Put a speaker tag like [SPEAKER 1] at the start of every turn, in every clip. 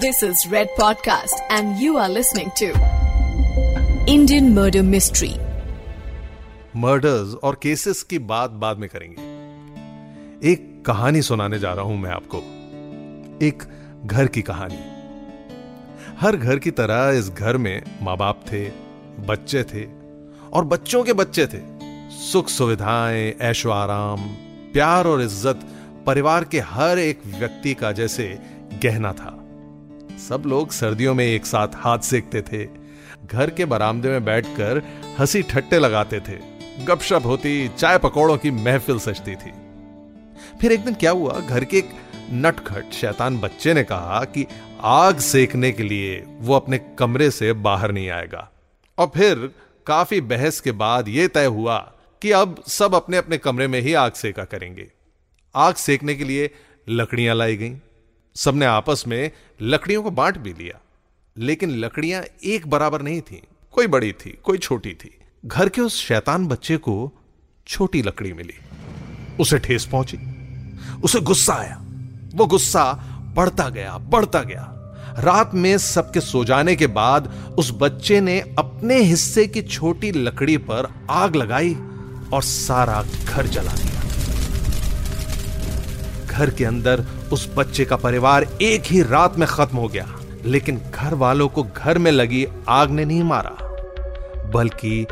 [SPEAKER 1] This is Red Podcast, and you are listening to Indian Murder Mystery.
[SPEAKER 2] Murders और cases की बात बाद में करेंगे। एक कहानी सुनाने जा रहा हूँ मैं आपको। एक घर की कहानी। हर घर की तरह इस घर में माँ बाप थे बच्चे थे और बच्चों के बच्चे थे। सुख सुविधाएँ ऐशो आराम प्यार और इज़्ज़त परिवार के हर एक व्यक्ति का जैसे गहना था। सब लोग सर्दियों में एक साथ हाथ सेकते थे। घर के बरामदे में बैठकर हँसी ठट्टे लगाते थे। गपशप होती, चाय पकौड़ों की महफिल सजती थी। फिर एक दिन क्या हुआ? घर के एक नटखट शैतान बच्चे ने कहा कि आग सेकने के लिए वो अपने कमरे से बाहर नहीं आएगा। और फिर काफ़ी बहस के बाद यह तय हुआ कि अब सब अपने अपने कमरे में ही आग सेका करेंगे। आग सेकने के लिए लकड़ियाँ लाई गईं। सबने आपस में लकड़ियों को बांट भी लिया। लेकिन लकड़ियाँ एक बराबर नहीं थी। कोई बड़ी थी, कोई छोटी थी। घर के उस शैतान बच्चे को छोटी लकड़ी मिली। उसे ठेस पहुँची। उसे गुस्सा आया। वो गुस्सा बढ़ता गया बढ़ता गया। रात में सबके सो जाने के बाद उस बच्चे ने अपने हिस्से की छोटी लकड़ी पर आग लगाई और सारा घर जला दिया। घर के अंदर उस बच्चे का परिवार एक ही रात में खत्म हो गया। लेकिन घर वालों को घर में लगी आग ने नहीं मारा, बल्कि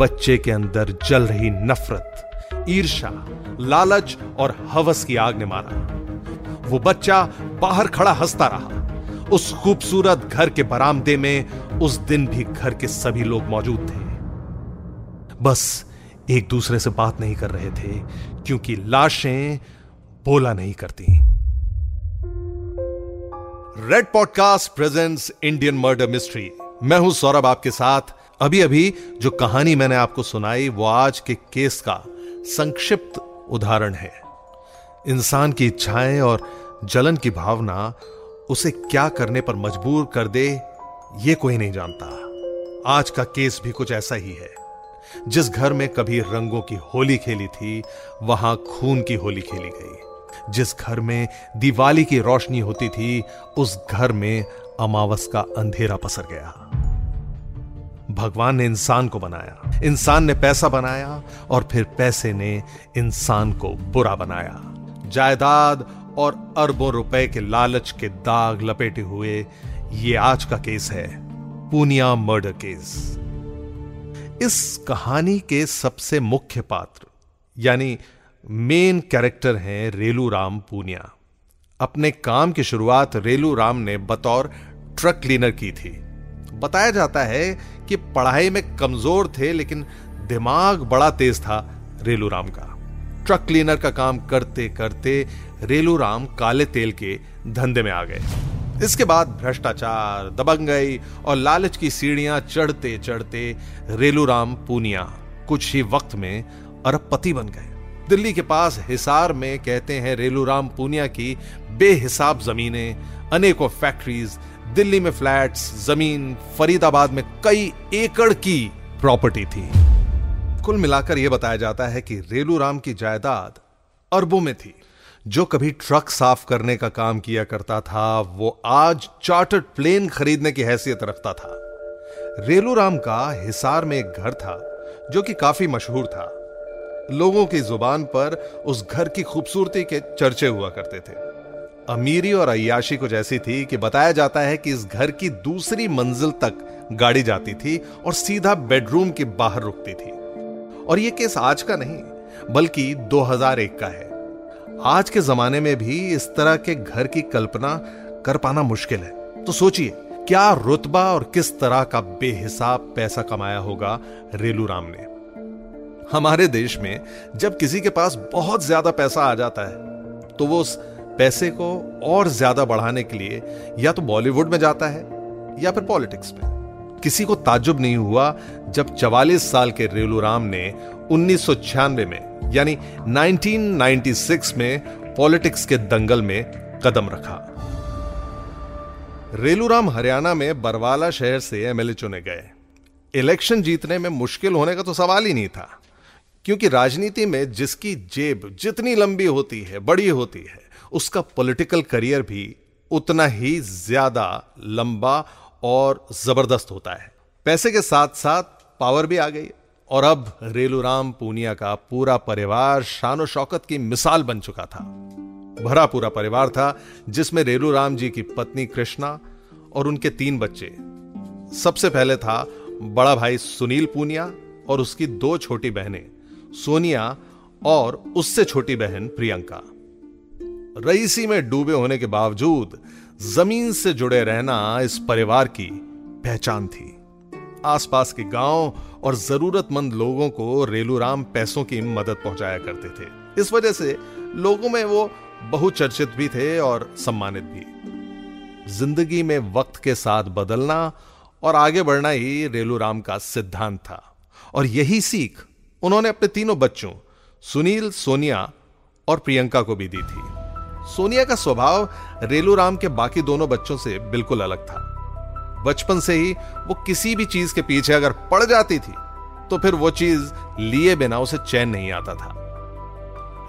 [SPEAKER 2] बच्चे के अंदर जल रही नफरत ईर्षा लालच और हवस की आग ने मारा। वो बच्चा बाहर खड़ा हंसता रहा। उस खूबसूरत घर के बरामदे में उस दिन भी घर के सभी लोग मौजूद थे। बस एक दूसरे से बात नहीं कर रहे थे, क्योंकि लाशें बोला नहीं करती Red Podcast presents Indian Murder Mystery मैं हूँ सौरभ आपके साथ। अभी अभी जो कहानी मैंने आपको सुनाई, वो आज के केस का संक्षिप्त उदाहरण है। इंसान की इच्छाएँ और जलन की भावना उसे क्या करने पर मजबूर कर दे, ये कोई नहीं जानता। आज का केस भी कुछ ऐसा ही है। जिस घर में कभी रंगों की होली खेली थी, वहाँ खून की होली खेली गई। जिस घर में दिवाली की रोशनी होती थी, उस घर में अमावस का अंधेरा पसर गया। भगवान ने इंसान को बनाया। इंसान ने पैसा बनाया और फिर पैसे ने इंसान को बुरा बनाया। जायदाद और अरबों रुपए के लालच के दाग लपेटे हुए ये आज का केस है, पूनिया मर्डर केस। इस कहानी के सबसे मुख्य पात्र, यानी मेन कैरेक्टर हैं रेलू राम पूनिया। अपने काम की शुरुआत रेलू राम ने बतौर ट्रक क्लीनर की थी। बताया जाता है कि पढ़ाई में कमज़ोर थे, लेकिन दिमाग बड़ा तेज था रेलू राम का। ट्रक क्लीनर का काम करते करते रेलू राम काले तेल के धंधे में आ गए। इसके बाद भ्रष्टाचार दबंगई और लालच की सीढ़ियाँ चढ़ते चढ़ते रेलू राम पूनिया कुछ ही वक्त में अरबपति बन गए। दिल्ली के पास हिसार में कहते हैं रेलूराम पूनिया की बेहिसाब जमीनें, अनेकों फैक्ट्रीज दिल्ली में फ्लैट्स ज़मीन, फरीदाबाद में कई एकड़ की प्रॉपर्टी थी। कुल मिलाकर यह बताया जाता है कि रेलूराम की जायदाद अरबों में थी। जो कभी ट्रक साफ़ करने का काम किया करता था, वो आज चार्टर्ड प्लेन खरीदने की हैसियत रखता था। रेलूराम का हिसार में एक घर था, जो कि काफ़ी मशहूर था। लोगों की ज़ुबान पर उस घर की खूबसूरती के चर्चे हुआ करते थे। अमीरी और अयाशी कुछ ऐसी थी कि बताया जाता है कि इस घर की दूसरी मंजिल तक गाड़ी जाती थी और सीधा बेडरूम के बाहर रुकती थी। और यह केस आज का नहीं, बल्कि 2001 का है। आज के जमाने में भी इस तरह के घर की कल्पना कर पाना मुश्किल है। तो सोचिए, क्या रुतबा और किस तरह का बेहिसाब पैसा कमाया होगा रेलू राम ने? हमारे देश में जब किसी के पास बहुत ज़्यादा पैसा आ जाता है तो वो उस पैसे को और ज़्यादा बढ़ाने के लिए या तो बॉलीवुड में जाता है या फिर पॉलिटिक्स में। किसी को ताजुब नहीं हुआ जब 44 साल के रेलू राम ने उन्नीस सौ छियानवे में, यानी 1996 में पॉलिटिक्स के दंगल में कदम रखा। रेलूराम हरियाणा में बरवाला शहर से एमएलए चुने गए। इलेक्शन जीतने में मुश्किल होने का तो सवाल ही नहीं था। क्योंकि राजनीति में जिसकी जेब जितनी लंबी होती है, बड़ी होती है, उसका पॉलिटिकल करियर भी उतना ही ज़्यादा लंबा और ज़बरदस्त होता है। पैसे के साथ साथ पावर भी आ गई और अब रेलूराम पूनिया का पूरा परिवार शानो शौकत की मिसाल बन चुका था। भरा पूरा परिवार था, जिसमें रेलूराम जी की पत्नी कृष्णा और उनके तीन बच्चे। सबसे पहले था बड़ा भाई सुनील पूनिया और उसकी दो छोटी बहनें। सोनिया और उससे छोटी बहन प्रियंका। रईसी में डूबे होने के बावजूद ज़मीन से जुड़े रहना इस परिवार की पहचान थी। आसपास के गाँव और जरूरतमंद लोगों को रेलूराम पैसों की मदद पहुँचाया करते थे। इस वजह से लोगों में वो बहुचर्चित भी थे और सम्मानित भी। ज़िंदगी में वक्त के साथ बदलना और आगे बढ़ना ही रेलूराम का सिद्धांत था। और यही सीख उन्होंने अपने तीनों बच्चों, सुनील, सोनिया और प्रियंका को भी दी थी। सोनिया का स्वभाव रेलू राम के बाकी दोनों बच्चों से बिल्कुल अलग था। बचपन से ही वो किसी भी चीज़ के पीछे अगर पड़ जाती थी तो फिर वो चीज़ लिए बिना उसे चैन नहीं आता था।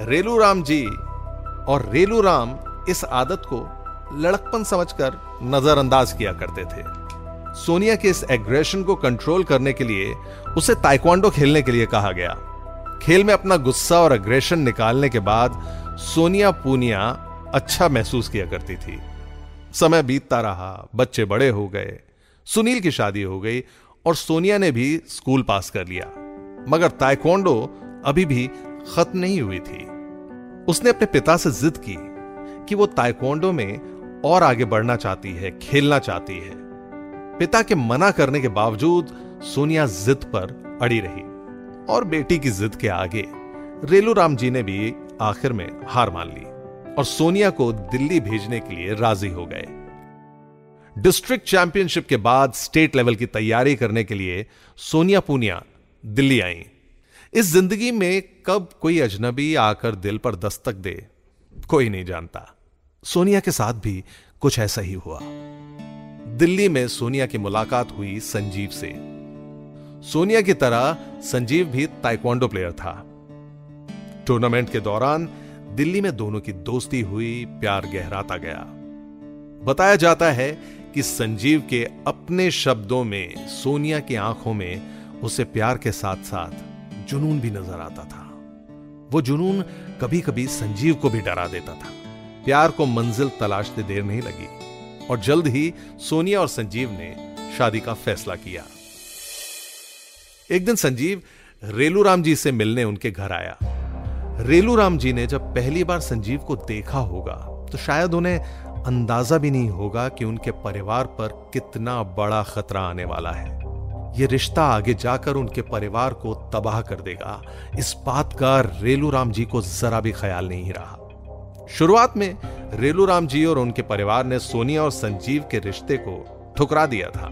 [SPEAKER 2] रेलू राम जी और रेलू राम इस आदत को लड़कपन समझकर नजरअंदाज किया करते थे। सोनिया के इस एग्रेशन को कंट्रोल करने के लिए उसे ताइक्वांडो खेलने के लिए कहा गया। खेल में अपना गुस्सा और अग्रेशन निकालने के बाद सोनिया पूनिया अच्छा महसूस किया करती थी। समय बीतता रहा, बच्चे बड़े हो गए, सुनील की शादी हो गई और सोनिया ने भी स्कूल पास कर लिया। मगर ताइक्वांडो अभी भी खत्म नहीं हुई थी। उसने अपने पिता से जिद की कि वो ताइक्वांडो में और आगे बढ़ना चाहती है, खेलना चाहती है। पिता के मना करने के बावजूद सोनिया जिद पर अड़ी रही और बेटी की जिद के आगे रेलूराम जी ने भी आखिर में हार मान ली और सोनिया को दिल्ली भेजने के लिए राज़ी हो गए। डिस्ट्रिक्ट चैंपियनशिप के बाद स्टेट लेवल की तैयारी करने के लिए सोनिया पूनिया दिल्ली आई। इस ज़िंदगी में कब कोई अजनबी आकर दिल पर दस्तक दे, कोई नहीं जानता। सोनिया के साथ भी कुछ ऐसा ही हुआ। दिल्ली में सोनिया की मुलाकात हुई संजीव से। सोनिया की तरह संजीव भी ताइक्वांडो प्लेयर था। टूर्नामेंट के दौरान दिल्ली में दोनों की दोस्ती हुई, प्यार गहराता गया। बताया जाता है कि संजीव के अपने शब्दों में, सोनिया की आँखों में उसे प्यार के साथ साथ जुनून भी नज़र आता था। वो जुनून कभी कभी संजीव को भी डरा देता था। प्यार को मंजिल तलाशते देर नहीं लगी। और जल्द ही सोनिया और संजीव ने शादी का फैसला किया। एक दिन संजीव रेलूराम जी से मिलने उनके घर आया। रेलूराम जी ने जब पहली बार संजीव को देखा होगा तो शायद उन्हें अंदाज़ा भी नहीं होगा कि उनके परिवार पर कितना बड़ा खतरा आने वाला है। यह रिश्ता आगे जाकर उनके परिवार को तबाह कर देगा। इस बात का रेलूराम जी को जरा भी ख्याल नहीं रहा। शुरुआत में रेलूराम जी और उनके परिवार ने सोनिया और संजीव के रिश्ते को ठुकरा दिया था।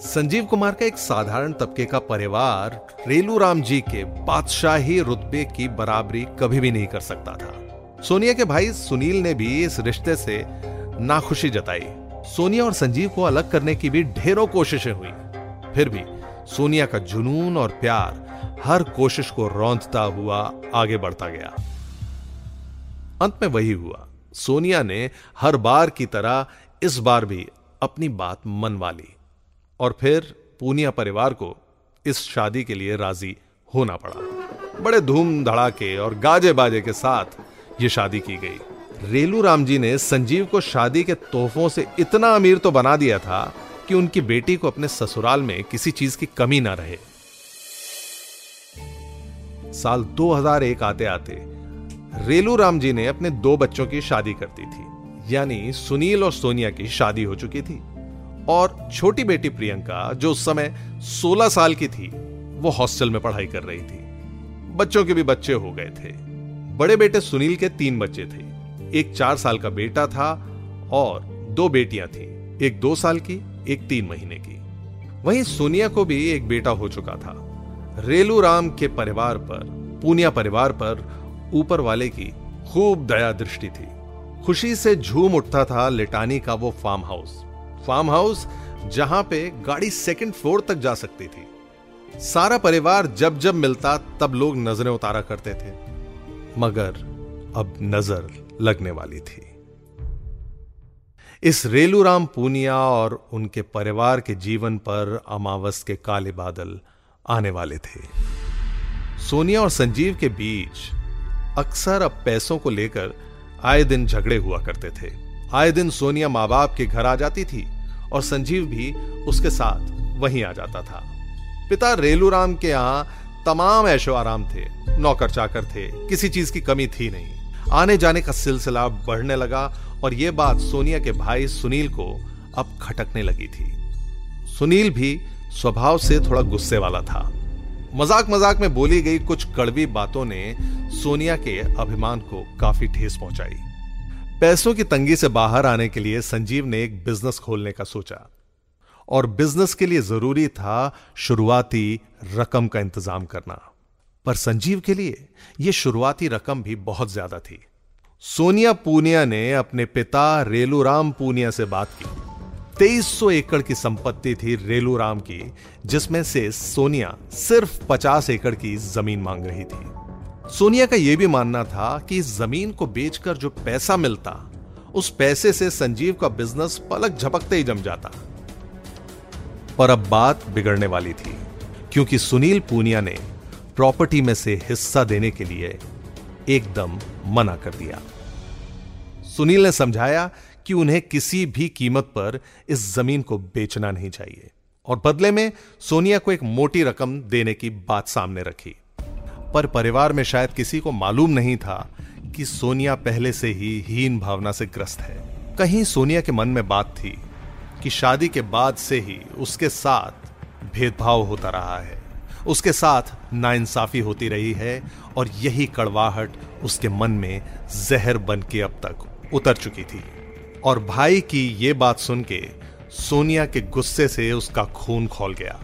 [SPEAKER 2] संजीव कुमार का एक साधारण तबके का परिवार रेलू राम जी के बादशाही रुतबे की बराबरी कभी भी नहीं कर सकता था। सोनिया के भाई सुनील ने भी इस रिश्ते से नाखुशी जताई। सोनिया और संजीव को अलग करने की भी ढेरों कोशिशें हुई। फिर भी सोनिया का जुनून और प्यार हर कोशिश को रौंदता हुआ आगे बढ़ता गया। अंत में वही हुआ। सोनिया ने हर बार की तरह इस बार भी अपनी बात मनवा ली और फिर पूनिया परिवार को इस शादी के लिए राज़ी होना पड़ा। बड़े धूम धड़ाके और गाजे बाजे के साथ ये शादी की गई। रेलू राम जी ने संजीव को शादी के तोहफों से इतना अमीर तो बना दिया था कि उनकी बेटी को अपने ससुराल में किसी चीज़ की कमी ना रहे। साल 2001 आते आते रेलू राम जी ने अपने दो बच्चों की शादी कर दी थी। यानी सुनील और सोनिया की शादी हो चुकी थी। और छोटी बेटी प्रियंका, जो उस समय 16 साल की थी, वो हॉस्टल में पढ़ाई कर रही थी। बच्चों के भी बच्चे हो गए थे। बड़े बेटे सुनील के तीन बच्चे थे। एक चार साल का बेटा था और दो बेटियाँ थी। एक दो साल की, एक तीन महीने की। वहीं सोनिया को भी एक बेटा हो चुका था। रेलू राम के परिवार पर, पूनिया परिवार पर ऊपर वाले की खूब दया दृष्टि थी। खुशी से झूम उठता था लिटानी का वो फार्म हाउस फार्म हाउस जहाँ पे गाड़ी सेकंड फ्लोर तक जा सकती थी। सारा परिवार जब जब मिलता तब लोग नज़रें उतारा करते थे। मगर अब नज़र लगने वाली थी। इस रेलूराम पूनिया और उनके परिवार के जीवन पर अमावस के काले बादल आने वाले थे। सोनिया और संजीव के बीच अक्सर अब पैसों को लेकर आए दिन झगड़े हुआ करते थे। आए दिन सोनिया माँ बाप के घर आ जाती थी और संजीव भी उसके साथ वहीं आ जाता था। पिता रेलूराम के यहाँ तमाम ऐशो आराम थे, नौकर चाकर थे, किसी चीज़ की कमी थी नहीं। आने जाने का सिलसिला बढ़ने लगा और यह बात सोनिया के भाई सुनील को अब खटकने लगी थी। सुनील भी स्वभाव से थोड़ा गुस्से वाला था। मज़ाक मज़ाक में बोली गई कुछ कड़वी बातों ने सोनिया के अभिमान को काफ़ी ठेस पहुंचाई। पैसों की तंगी से बाहर आने के लिए संजीव ने एक बिज़नेस खोलने का सोचा। और बिज़नेस के लिए ज़रूरी था शुरुआती रकम का इंतज़ाम करना। पर संजीव के लिए यह शुरुआती रकम भी बहुत ज़्यादा थी। सोनिया पूनिया ने अपने पिता रेलूराम पूनिया से बात की। 2300 एकड़ की संपत्ति थी रेलू राम की, जिसमें से सोनिया सिर्फ़ 50 एकड़ की ज़मीन मांग रही थी। सोनिया का यह भी मानना था कि इस ज़मीन को बेचकर जो पैसा मिलता, उस पैसे से संजीव का बिज़नेस पलक झपकते ही जम जाता। पर अब बात बिगड़ने वाली थी, क्योंकि सुनील पूनिया ने प्रॉपर्टी में से हिस्सा देने के लिए एकदम मना कर दिया। सुनील ने समझाया कि उन्हें किसी भी कीमत पर इस ज़मीन को बेचना नहीं चाहिए। और बदले में सोनिया को एक मोटी रकम देने की बात सामने रखी। पर परिवार में शायद किसी को मालूम नहीं था कि सोनिया पहले से ही हीन भावना से ग्रस्त है। कहीं सोनिया के मन में बात थी कि शादी के बाद से ही उसके साथ भेदभाव होता रहा है। उसके साथ नाइंसाफी होती रही है और यही कड़वाहट उसके मन में जहर बन के अब तक उतर चुकी थी। और भाई की यह बात सुन के सोनिया के गुस्से से उसका खून खोल गया।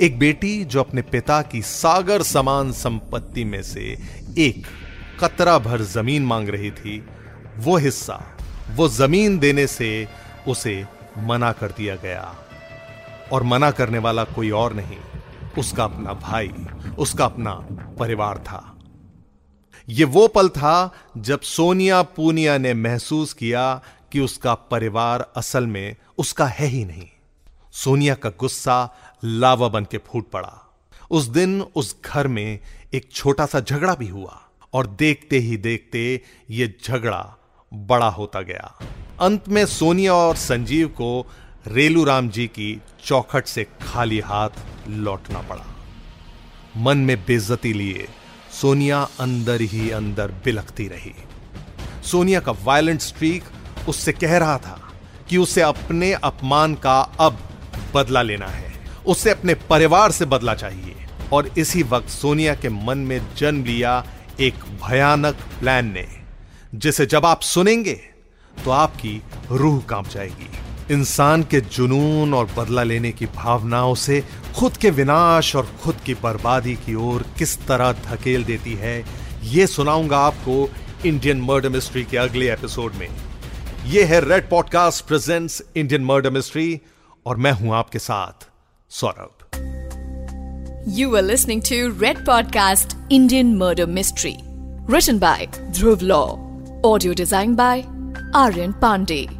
[SPEAKER 2] एक बेटी जो अपने पिता की सागर समान संपत्ति में से एक कतरा भर ज़मीन मांग रही थी, वो हिस्सा, वो ज़मीन देने से उसे मना कर दिया गया। और मना करने वाला कोई और नहीं, उसका अपना भाई, उसका अपना परिवार था। यह वो पल था जब सोनिया पूनिया ने महसूस किया कि उसका परिवार असल में उसका है ही नहीं। सोनिया का गुस्सा लावा बन के फूट पड़ा। उस दिन उस घर में एक छोटा सा झगड़ा भी हुआ और देखते ही देखते यह झगड़ा बड़ा होता गया। अंत में सोनिया और संजीव को रेलूराम जी की चौखट से खाली हाथ लौटना पड़ा। मन में बेजती लिए सोनिया अंदर ही अंदर बिलखती रही। सोनिया का वायलेंट स्ट्रीक उससे कह रहा था कि उसे अपने अपमान का अब बदला लेना है। उसे अपने परिवार से बदला चाहिए। और इसी वक्त सोनिया के मन में जन्म लिया एक भयानक प्लान ने, जिसे जब आप सुनेंगे तो आपकी रूह काँप जाएगी। इंसान के जुनून और बदला लेने की भावनाओं से खुद के विनाश और खुद की बर्बादी की ओर किस तरह धकेल देती है यह सुनाऊँगा आपको इंडियन मर्डर मिस्ट्री के अगले एपिसोड में यह है Red Podcast presents Indian Murder Mystery और मैं हूँ आपके साथ Saurabh
[SPEAKER 1] you are listening to Red Podcast Indian Murder Mystery written by Dhruv law audio design by Aryan Pandey.